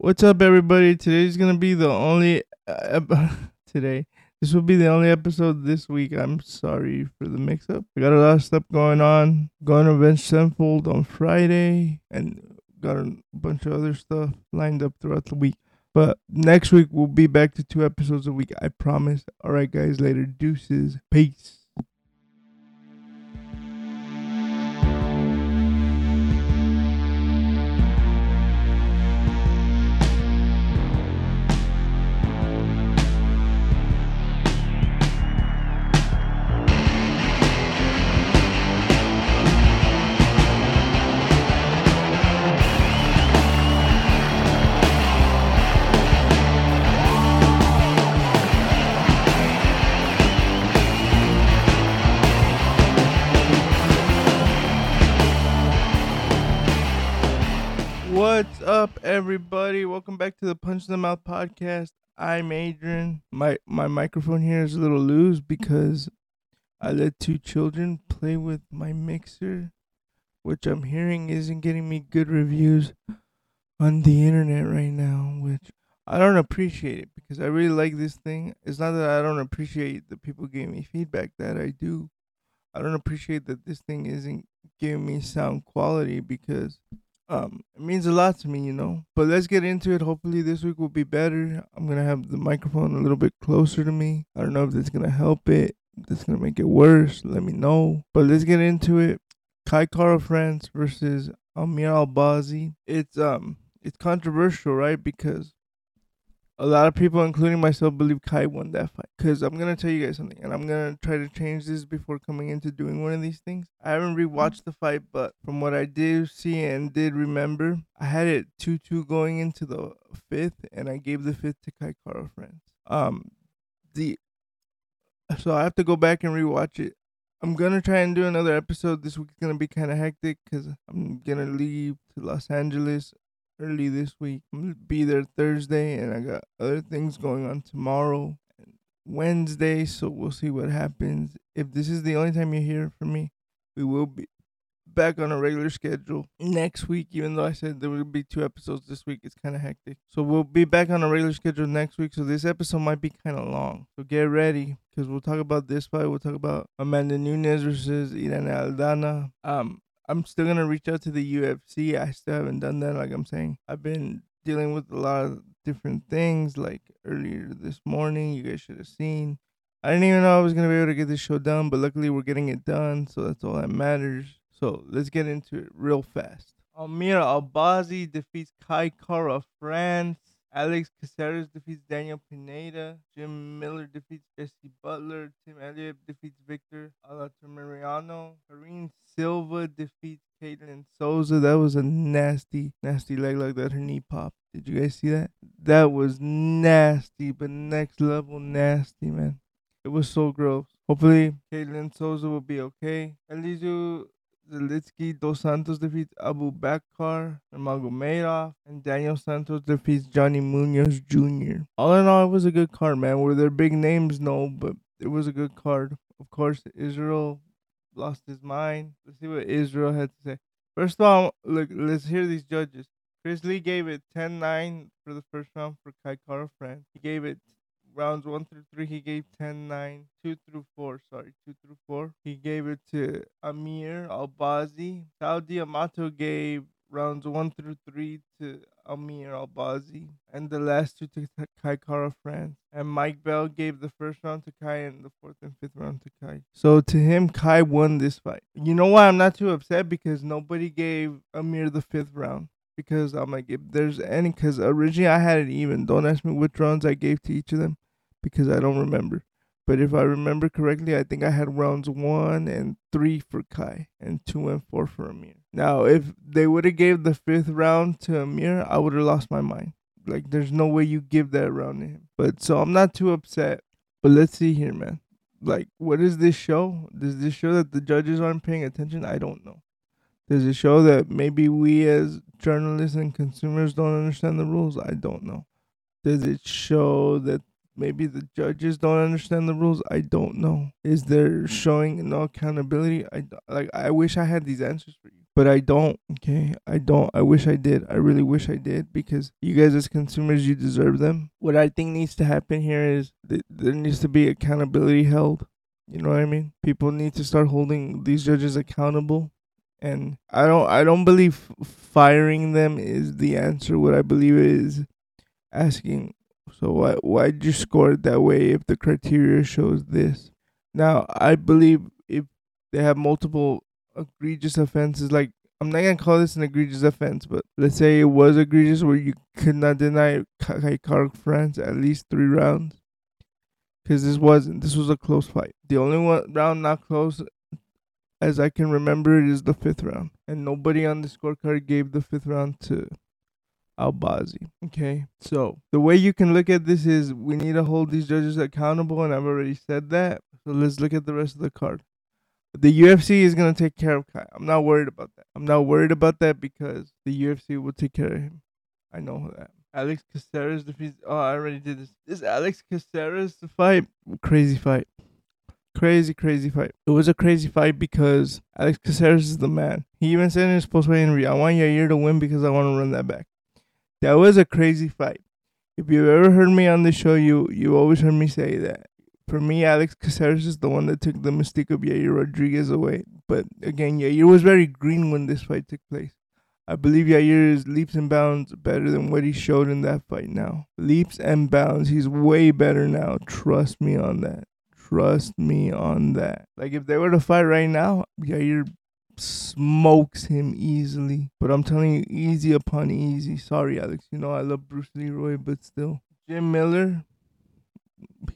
What's up, everybody? Today's gonna be the only uh, today. This will be the only episode this week. I'm sorry for the mix-up. I got a lot of stuff going on. Going to Avenged Sevenfold on Friday, and got a bunch of other stuff lined up throughout the week. But next week we'll be back to two episodes a week. I promise. All right, guys. Later. Deuces. Peace. Everybody? Welcome back to the Punch in the Mouth podcast. I'm Adrian. My my microphone here is a little loose because I let two children play with my mixer, which I'm hearing isn't getting me good reviews on the internet right now, which I don't appreciate it because I really like this thing. It's not that I don't appreciate the people giving me feedback that I do. I don't appreciate that this thing isn't giving me sound quality because um it means a lot to me you know. But let's get into it. Hopefully this week will be better. I'm gonna have the microphone a little bit closer to me. I don't know if that's gonna help it that's gonna make it worse. Let me know. But let's get into it. Kai Kara france versus amir albazi. It's um it's controversial right? Because a lot of people, including myself, believe Kai won that fight. Because I'm going to tell you guys something, and I'm going to try to change this before coming into doing one of these things. I haven't rewatched the fight, but from what I did see and did remember, I had it 2 2 going into the fifth, and I gave the fifth to Kai Kara France. Um, the so I have to go back and rewatch it. I'm gonna try and do another episode. This week's gonna be kind of hectic because I'm gonna leave to Los Angeles early this week. I'm gonna be there Thursday, and I got other things going on tomorrow and Wednesday. So we'll see what happens. If this is the only time you hear from me, we will be back on a regular schedule next week. Even though I said there will be two episodes this week, it's kind of hectic. So we'll be back on a regular schedule next week. So this episode might be kind of long. So get ready because we'll talk about this fight. We'll talk about Amanda Nunes versus Irene Aldana. Um, I'm still gonna reach out to the UFC. I still haven't done that. Like I'm saying, I've been dealing with a lot of different things. Like earlier this morning, you guys should have seen. I didn't even know I was gonna be able to get this show done, but luckily we're getting it done, so that's all that matters. So let's get into it real fast. Amir Albazi defeats Kai Kara France. Alex Caceres defeats Daniel Pineda. Jim Miller defeats Jesse Butler. Tim Elliott defeats Victor Altamirano. Karine Silva defeats Ketlen Souza. That was a nasty, nasty leg lock that. Her knee popped. Did you guys see that? That was nasty, but next level nasty, man. It was so gross. Hopefully, Ketlen Souza will be okay. Elizeu Zaleski Dos Santos defeats Abu Bakar Magomedov, and Daniel Santos defeats Johnny Munoz Jr. All in all, it was a good card, man. Were there big names? No, but it was a good card. Of course, Israel lost his mind. Let's see what Israel had to say. First of all, look, let's hear these judges. Chris Lee gave it 10-9 for the first round for Kai Kara France. He gave it rounds 1 through 3. He gave 10-9. 2 through 4, sorry, 2 through 4. He gave it to Amir Albazi. Sal D'Amato gave rounds 1 through 3 to Amir Albazi. And the last two to Kai Kara France. And Mike Bell gave the first round to Kai and the fourth and fifth round to Kai. So to him, Kai won this fight. You know why I'm not too upset? Because nobody gave Amir the fifth round because I'm like, if there's any, because originally I had it even. Don't ask me which rounds I gave to each of them because I don't remember. But if I remember correctly, I think I had rounds one and three for Kai and two and four for Amir. Now, if they would have gave the fifth round to Amir, I would have lost my mind. Like, there's no way you give that round to him. But so I'm not too upset. But let's see here, man. Like, what does this show? Does this show that the judges aren't paying attention? I don't know. Does it show that maybe we as journalists and consumers don't understand the rules? I don't know. Does it show that maybe the judges don't understand the rules? I don't know. Is there mm. showing no accountability? I like I wish I had these answers for you. but I don't. Okay, I don't. I wish I did. I really wish I did because you guys as consumers, you deserve them. What I think needs to happen here is th- there needs to be accountability held. You know what I mean? People need to start holding these judges accountable. And I don't I don't believe firing them is the answer. What I believe is asking so why why'd you score it that way if the criteria shows this? Now I believe if they have multiple egregious offenses, like I'm not gonna call this an egregious offense, but let's say it was egregious where you could not deny Kai France at least three rounds. Because this wasn't. This was a close fight. The only one round not close, as I can remember, it is the fifth round, and nobody on the scorecard gave the fifth round to Albazi. Okay, so the way you can look at this is we need to hold these judges accountable, and I've already said that. So let's look at the rest of the card. The UFC is gonna take care of Kai. I'm not worried about that. I'm not worried about that because the UFC will take care of him. I know that. Alex Caceres defeats. Oh, I already did this. This Alex Caceres fight. Crazy fight. Crazy, crazy fight. It was a crazy fight because Alex Caceres is the man. He even said in his post fight interview, I want Yair to win because I want to run that back. That was a crazy fight. If you've ever heard me on the show, you you always heard me say that. For me, Alex Caceres is the one that took the mystique of Yair Rodriguez away. But again, Yair was very green when this fight took place. I believe Yair is leaps and bounds better than what he showed in that fight now. Leaps and bounds. He's way better now. Trust me on that. Trust me on that. Like if they were to fight right now, Yair smokes him easily. But I'm telling you, easy upon easy. Sorry, Alex. You know I love Bruce Leroy, but still. Jim Miller,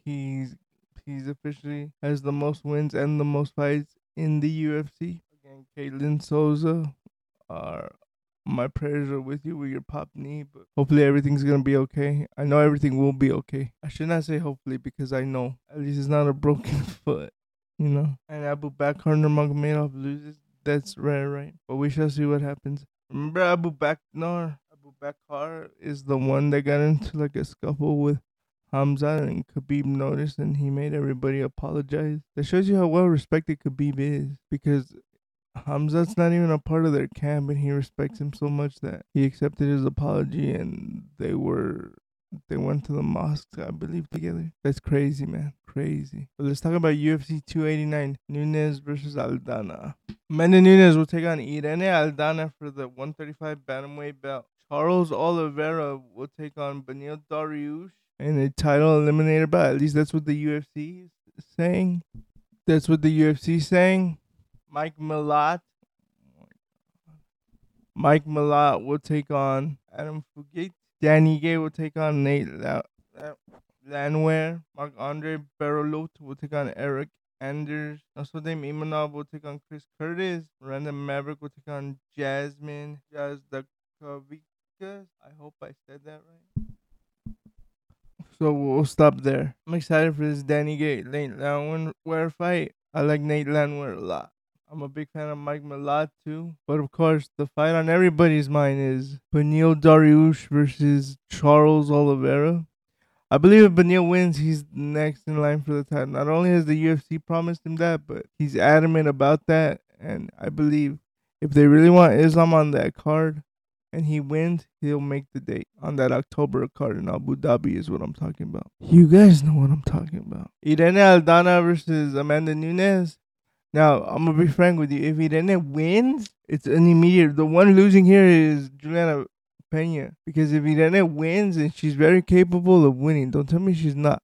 he's he's officially has the most wins and the most fights in the UFC. Again, Ketlen Souza are my prayers are with you with your pop knee, but hopefully everything's gonna be okay. I know everything will be okay. I should not say hopefully because I know at least it's not a broken foot, you know. And Abu Bakr Nurmagomedov loses. That's rare, right? But we shall see what happens. Remember Abu Bakr? Abu Bakr is the one that got into like a scuffle with Hamza and Khabib noticed and he made everybody apologize. That shows you how well respected Khabib is because Hamza's not even a part of their camp, and he respects him so much that he accepted his apology, and they were they went to the mosque, I believe, together. That's crazy, man, crazy. But let's talk about UFC 289: Nunes versus Aldana. Amanda Nunes will take on Irene Aldana for the 135 bantamweight belt. Charles Oliveira will take on Beneil Dariush in a title eliminator bout. At least that's what the UFC is saying. That's what the UFC is saying. Mike Malott. Mike Malott will take on Adam Fugate. Dan Ige will take on Nate Landwehr. Mark Andre Barolot will take on Eric Anders. Nassourdine Imavov will take on Chris Curtis. Miranda Maverick will take on Jasmine Jasudavicius. I hope I said that right. So we'll stop there. I'm excited for this Dan Ige Nate Landwehr fight. I like Nate Landwehr a lot. I'm a big fan of Mike Malott too. But of course, the fight on everybody's mind is Beneil Dariush versus Charles Oliveira. I believe if Beneil wins, he's next in line for the title. Not only has the UFC promised him that, but he's adamant about that. And I believe if they really want Islam on that card and he wins, he'll make the date on that October card in Abu Dhabi, is what I'm talking about. You guys know what I'm talking about. Irene Aldana versus Amanda Nunes. Now, I'm gonna be frank with you. If Irene wins, it's an immediate. The one losing here is Juliana Pena because if Irene wins and she's very capable of winning, don't tell me she's not,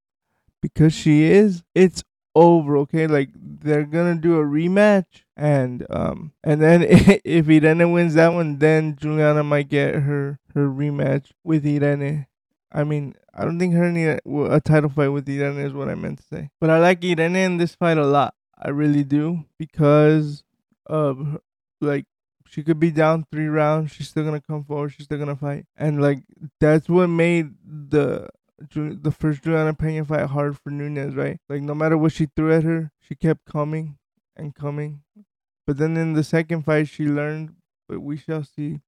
because she is. It's over. Okay, like they're gonna do a rematch, and um, and then if Irene wins that one, then Juliana might get her her rematch with Irene. I mean, I don't think her a title fight with Irene is what I meant to say. But I like Irene in this fight a lot. I really do because of like she could be down three rounds. She's still gonna come forward. She's still gonna fight, and like that's what made the the first Juliana Pena fight hard for Nunes, right? Like no matter what she threw at her, she kept coming and coming. But then in the second fight, she learned. But we shall see.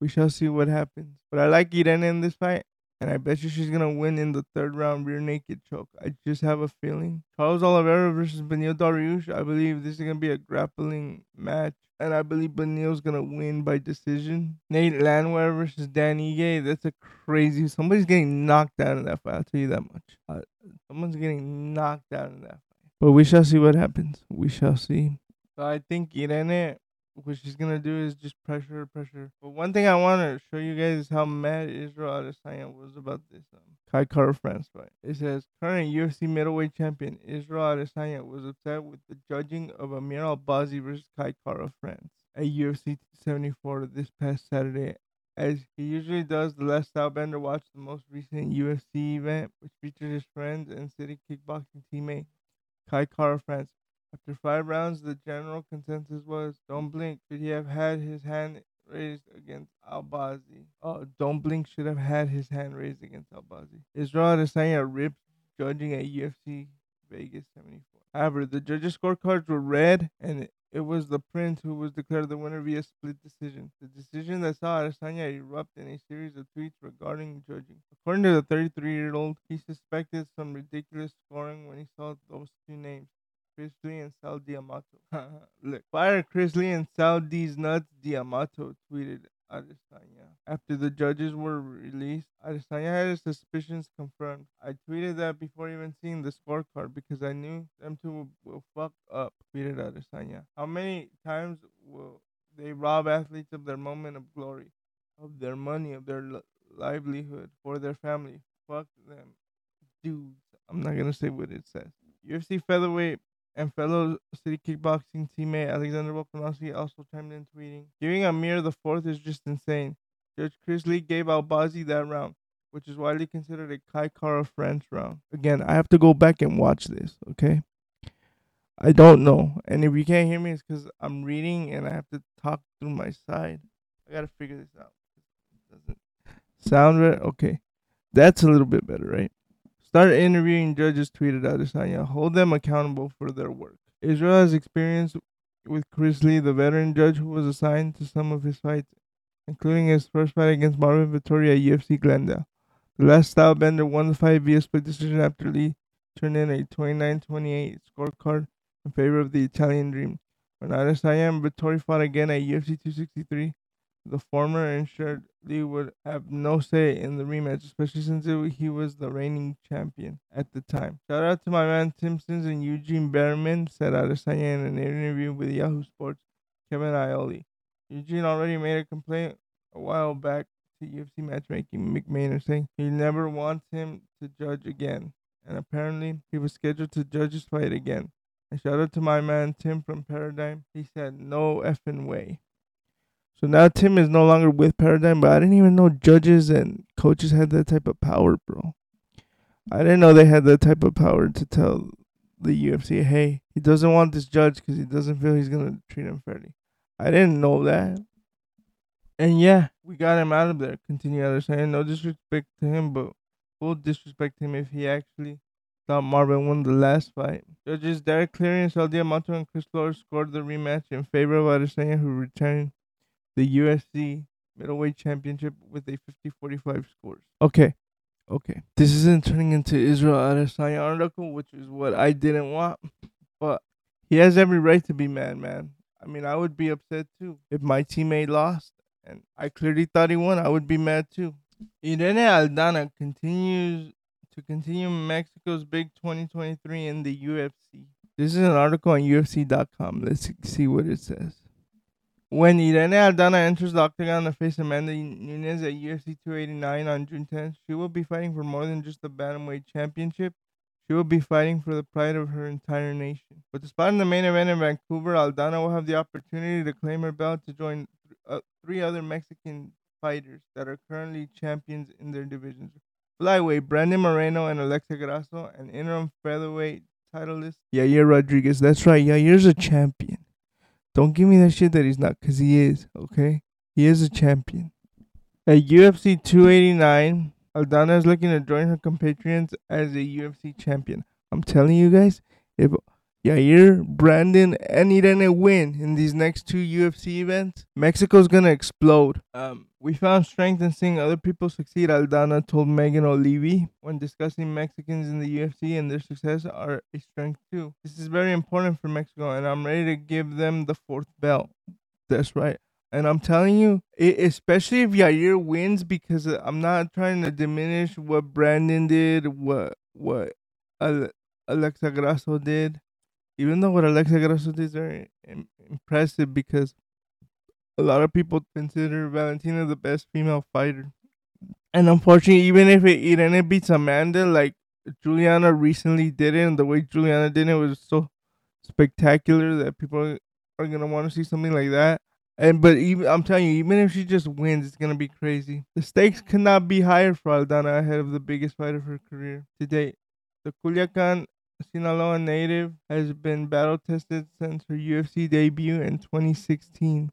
We shall see what happens. But I like Irene in this fight, And I bet you she's gonna win in the third round rear naked choke. I just have a feeling. Charles Oliveira versus Beneil Dariush. I believe this is gonna be a grappling match. And I believe Beneil's gonna win by decision. Nate Landwehr versus Dan Ige. That's a crazy. Somebody's getting knocked out in that fight. I'll tell you that much. Uh, someone's getting knocked out in that fight. But we shall see what happens. We shall see. So I think Irene what she's gonna do is just pressure, pressure. But one thing I want to show you guys is how mad Israel Adesanya was about this um, Kai Kara France fight. It says current UFC middleweight champion Israel Adesanya was upset with the judging of Amir Albazi versus Kai Kara France at UFC 74 this past Saturday. As he usually does, the last Stylebender watched the most recent UFC event, which featured his friends and city kickboxing teammate Kai Kara France after five rounds, the general consensus was Don't Blink should he have had his hand raised against Albazi. Oh, Don't Blink should have had his hand raised against Albazi. Israel Adesanya ripped judging at UFC Vegas 74. However, the judges' scorecards were red, and it was the Prince who was declared the winner via split decision. The decision that saw Adesanya erupt in a series of tweets regarding judging. According to the 33-year-old, he suspected some ridiculous scoring when he saw those two names. Chris Lee and Sal D'Amato. Look, fire Chris Lee and Sal D's nuts. D'Amato tweeted Adesanya. After the judges were released, Adesanya had his suspicions confirmed. I tweeted that before even seeing the scorecard because I knew them two will, will fuck up, tweeted Adesanya. How many times will they rob athletes of their moment of glory, of their money, of their livelihood, for their family? Fuck them. Dudes. I'm not gonna say what it says. UFC featherweight and fellow city kickboxing teammate Alexander Volkanovski also chimed in tweeting, Giving Amir the fourth is just insane. Judge Chris Lee gave Albazi that round, which is widely considered a Kai Kara France round. Again, I have to go back and watch this, okay? I don't know. And if you can't hear me, it's because I'm reading and I have to talk through my side. I gotta figure this out. Doesn't sound right. Okay. That's a little bit better, right? Start interviewing judges, tweeted Adesanya. Hold them accountable for their work. Israel has experience with Chris Lee, the veteran judge who was assigned to some of his fights, including his first fight against Marvin Vettori at UFC Glendale. The last style bender won the fight via split decision after Lee turned in a 29-28 scorecard in favor of the Italian Dream. When Adesanya and Vettori fought again at UFC 263, the former ensured Lee would have no say in the rematch, especially since he was the reigning champion at the time. Shout out to my man Tim Sims and Eugene Bareman, said Adesanya in an interview with Yahoo Sports, Kevin Iole. Eugene already made a complaint a while back to UFC matchmaking Maynard, saying he never wants him to judge again. And apparently, he was scheduled to judge his fight again. And shout out to my man Tim from Paradigm. He said, no effing way. So now Tim is no longer with Paradigm, but I didn't even know judges and coaches had that type of power, bro. I didn't know they had that type of power to tell the UFC, hey, he doesn't want this judge because he doesn't feel he's going to treat him fairly. I didn't know that. And yeah, we got him out of there. Continue saying no disrespect to him, but full disrespect him if he actually thought Marvin won the last fight. Judges Derek Cleary and Sal D'Amato and Chris Flores scored the rematch in favor of Adesanya, who returned the UFC middleweight championship with a 50-45 scores. Okay. Okay. This isn't turning into Israel Adesanya article, which is what I didn't want, but he has every right to be mad, man. I mean, I would be upset too if my teammate lost and I clearly thought he won. I would be mad too. Irene Aldana continues to continue Mexico's big 2023 in the UFC. This is an article on UFC.com. Let's see what it says. When Irene Aldana enters the octagon to face Amanda Nunes at UFC 289 on June 10th, she will be fighting for more than just the Bantamweight Championship. She will be fighting for the pride of her entire nation. With the spot in the main event in Vancouver, Aldana will have the opportunity to claim her belt to join th- uh, three other Mexican fighters that are currently champions in their divisions. Flyweight, Brandon Moreno and Alexa Grasso, and interim featherweight titleist Yair Rodriguez. That's right, Yair's a champion. Don't give me that shit that he's not, because he is, okay? He is a champion. At UFC 289, Aldana is looking to join her compatriots as a UFC champion. I'm telling you guys, if Yair, Brandon, and Irene win in these next two UFC events, Mexico's gonna explode. Um, we found strength in seeing other people succeed. Aldana told Megan Olivi when discussing Mexicans in the UFC and their success are a strength too. This is very important for Mexico, and I'm ready to give them the fourth belt. That's right. And I'm telling you, it, especially if Yair wins, because I'm not trying to diminish what Brandon did, what what Alexa Grasso did even though what Alexa Grasso did is very impressive because a lot of people consider Valentina the best female fighter. And unfortunately, even if it, Irene beats Amanda, like Juliana recently did it, and the way Juliana did it was so spectacular that people are gonna want to see something like that. And but even I'm telling you, even if she just wins, it's gonna be crazy. The stakes cannot be higher for Aldana ahead of the biggest fight of her career to date. The Culiacan Sinaloa native has been battle tested since her UFC debut in 2016.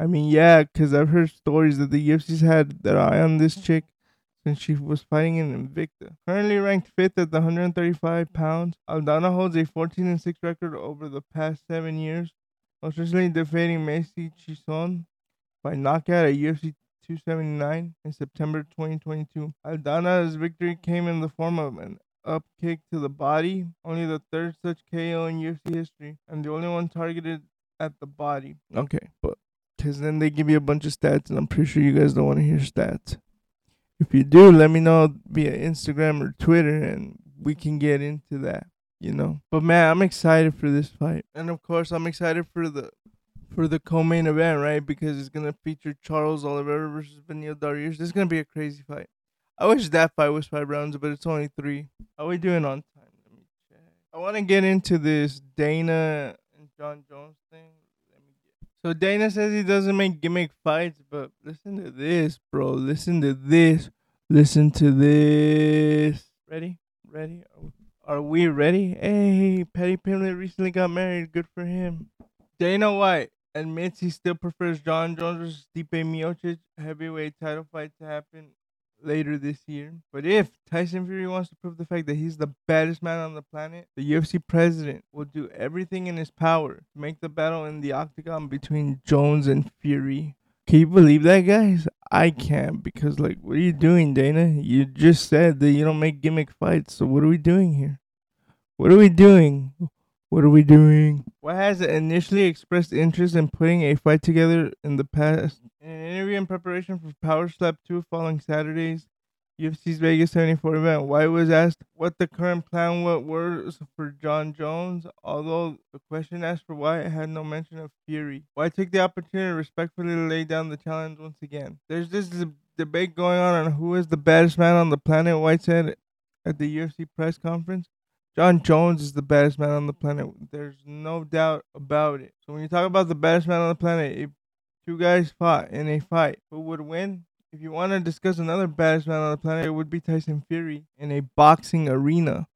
I mean, yeah, because I've heard stories that the UFC's had their eye on this chick since she was fighting in Invicta. Currently ranked fifth at the 135 pounds, Aldana holds a 14 6 record over the past seven years, most recently defeating Macy Chiasson by knockout at UFC 279 in September 2022. Aldana's victory came in the form of an up kick to the body, only the third such KO in UFC history, and the only one targeted at the body. Okay, but because then they give you a bunch of stats, and I'm pretty sure you guys don't want to hear stats. If you do, let me know via Instagram or Twitter, and we can get into that. You know, but man, I'm excited for this fight, and of course, I'm excited for the for the co-main event, right? Because it's gonna feature Charles Oliveira versus Beneil Dariush. This is gonna be a crazy fight. I wish that fight was five rounds, but it's only three. How are we doing on time? Let me check. I want to get into this Dana and Jon Jones thing. Let me get. So Dana says he doesn't make gimmick fights, but listen to this, bro. Listen to this. Listen to this. Ready? Ready? Are we ready? Hey, Paddy Pimblett recently got married. Good for him. Dana White admits he still prefers Jon Jones versus Stipe Miocic heavyweight title fight to happen later this year. But if Tyson Fury wants to prove the fact that he's the baddest man on the planet, the UFC president will do everything in his power to make the battle in the octagon between Jones and Fury. Can you believe that, guys? I can't because, like, what are you doing, Dana? You just said that you don't make gimmick fights, so what are we doing here? What are we doing? What are we doing? What has initially expressed interest in putting a fight together in the past in an interview in preparation for Power Slap 2 following Saturday's UFC's Vegas 74 event, White was asked what the current plan was for Jon Jones, although the question asked for White had no mention of Fury. White took the opportunity to respectfully lay down the challenge once again. There's this debate going on on who is the baddest man on the planet, White said at the UFC press conference. Jon Jones is the baddest man on the planet. There's no doubt about it. So when you talk about the baddest man on the planet, if two guys fought in a fight, who would win? If you want to discuss another baddest man on the planet, it would be Tyson Fury in a boxing arena.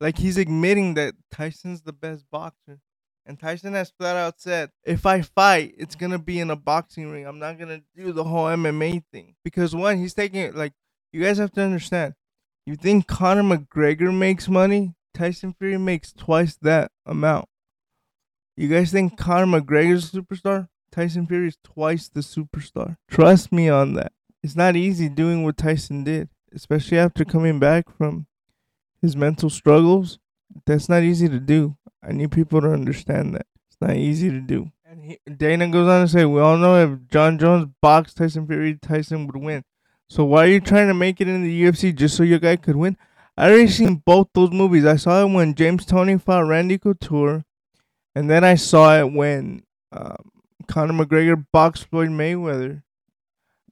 Like he's admitting that Tyson's the best boxer. And Tyson has flat out said, if I fight, it's gonna be in a boxing ring. I'm not gonna do the whole MMA thing. Because one, he's taking it like you guys have to understand. You think Conor McGregor makes money? Tyson Fury makes twice that amount. You guys think Conor McGregor's a superstar? Tyson Fury is twice the superstar. Trust me on that. It's not easy doing what Tyson did, especially after coming back from his mental struggles. That's not easy to do. I need people to understand that. It's not easy to do. And he, Dana goes on to say, We all know if Jon Jones boxed Tyson Fury, Tyson would win. So why are you trying to make it in the UFC just so your guy could win? I already seen both those movies. I saw it when James Toney fought Randy Couture, and then I saw it when um, Conor McGregor boxed Floyd Mayweather.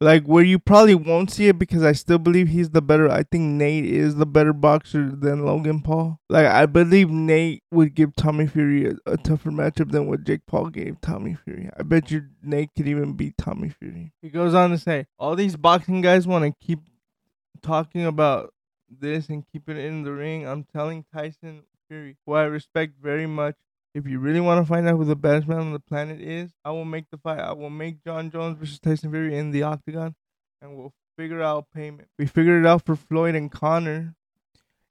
Like where you probably won't see it because I still believe he's the better. I think Nate is the better boxer than Logan Paul. Like I believe Nate would give Tommy Fury a, a tougher matchup than what Jake Paul gave Tommy Fury. I bet you Nate could even beat Tommy Fury. He goes on to say, all these boxing guys want to keep talking about this and keep it in the ring, I'm telling Tyson Fury, who I respect very much, if you really want to find out who the best man on the planet is, I will make the fight. I will make Jon Jones versus Tyson Fury in the octagon, and we'll figure out payment. We figured it out for Floyd and Conor.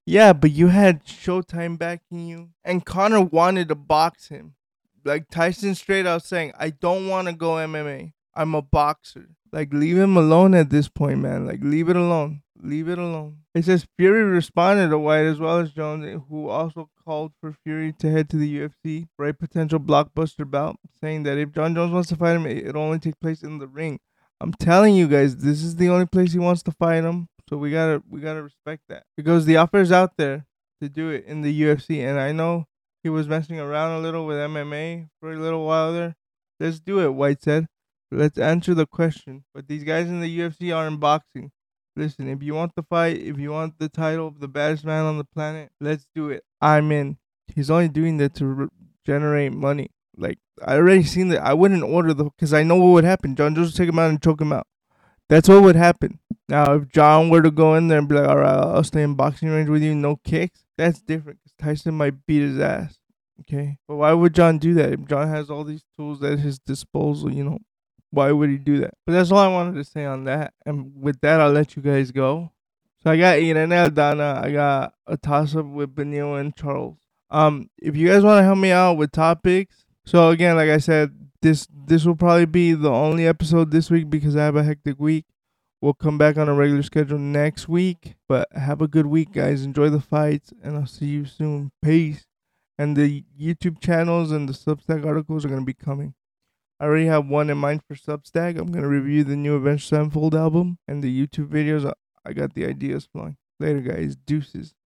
Yeah, but you had Showtime backing you, and Conor wanted to box him. Like Tyson straight out saying, "I don't want to go MMA. I'm a boxer." Like leave him alone at this point, man. Like leave it alone. Leave it alone. It says Fury responded to White as well as Jones, who also called for Fury to head to the UFC for a potential blockbuster bout, saying that if Jon Jones wants to fight him, it'll only take place in the ring. I'm telling you guys, this is the only place he wants to fight him. So we gotta we gotta respect that because the offer is out there to do it in the UFC, and I know he was messing around a little with MMA for a little while there. Let's do it, White said. Let's answer the question. But these guys in the UFC are in boxing. Listen, if you want the fight, if you want the title of the baddest man on the planet, let's do it. I'm in. He's only doing that to re- generate money. Like I already seen that. I wouldn't order the because I know what would happen. Jon Jones would take him out and choke him out. That's what would happen. Now, if Jon were to go in there and be like, "All right, I'll stay in boxing range with you, no kicks," that's different. Because Tyson might beat his ass. Okay, but why would Jon do that? If Jon has all these tools at his disposal, you know, why would he do that? But that's all I wanted to say on that. And with that, I'll let you guys go. So I got Irene Aldana. I got a toss up with Benio and Charles. Um, if you guys want to help me out with topics, so again, like I said, this this will probably be the only episode this week because I have a hectic week. We'll come back on a regular schedule next week. But have a good week, guys. Enjoy the fights, and I'll see you soon. Peace. And the YouTube channels and the Substack articles are gonna be coming. I already have one in mind for Substack. I'm gonna review the new Avenged Sevenfold album and the YouTube videos. I got the ideas flowing. Later, guys. Deuces.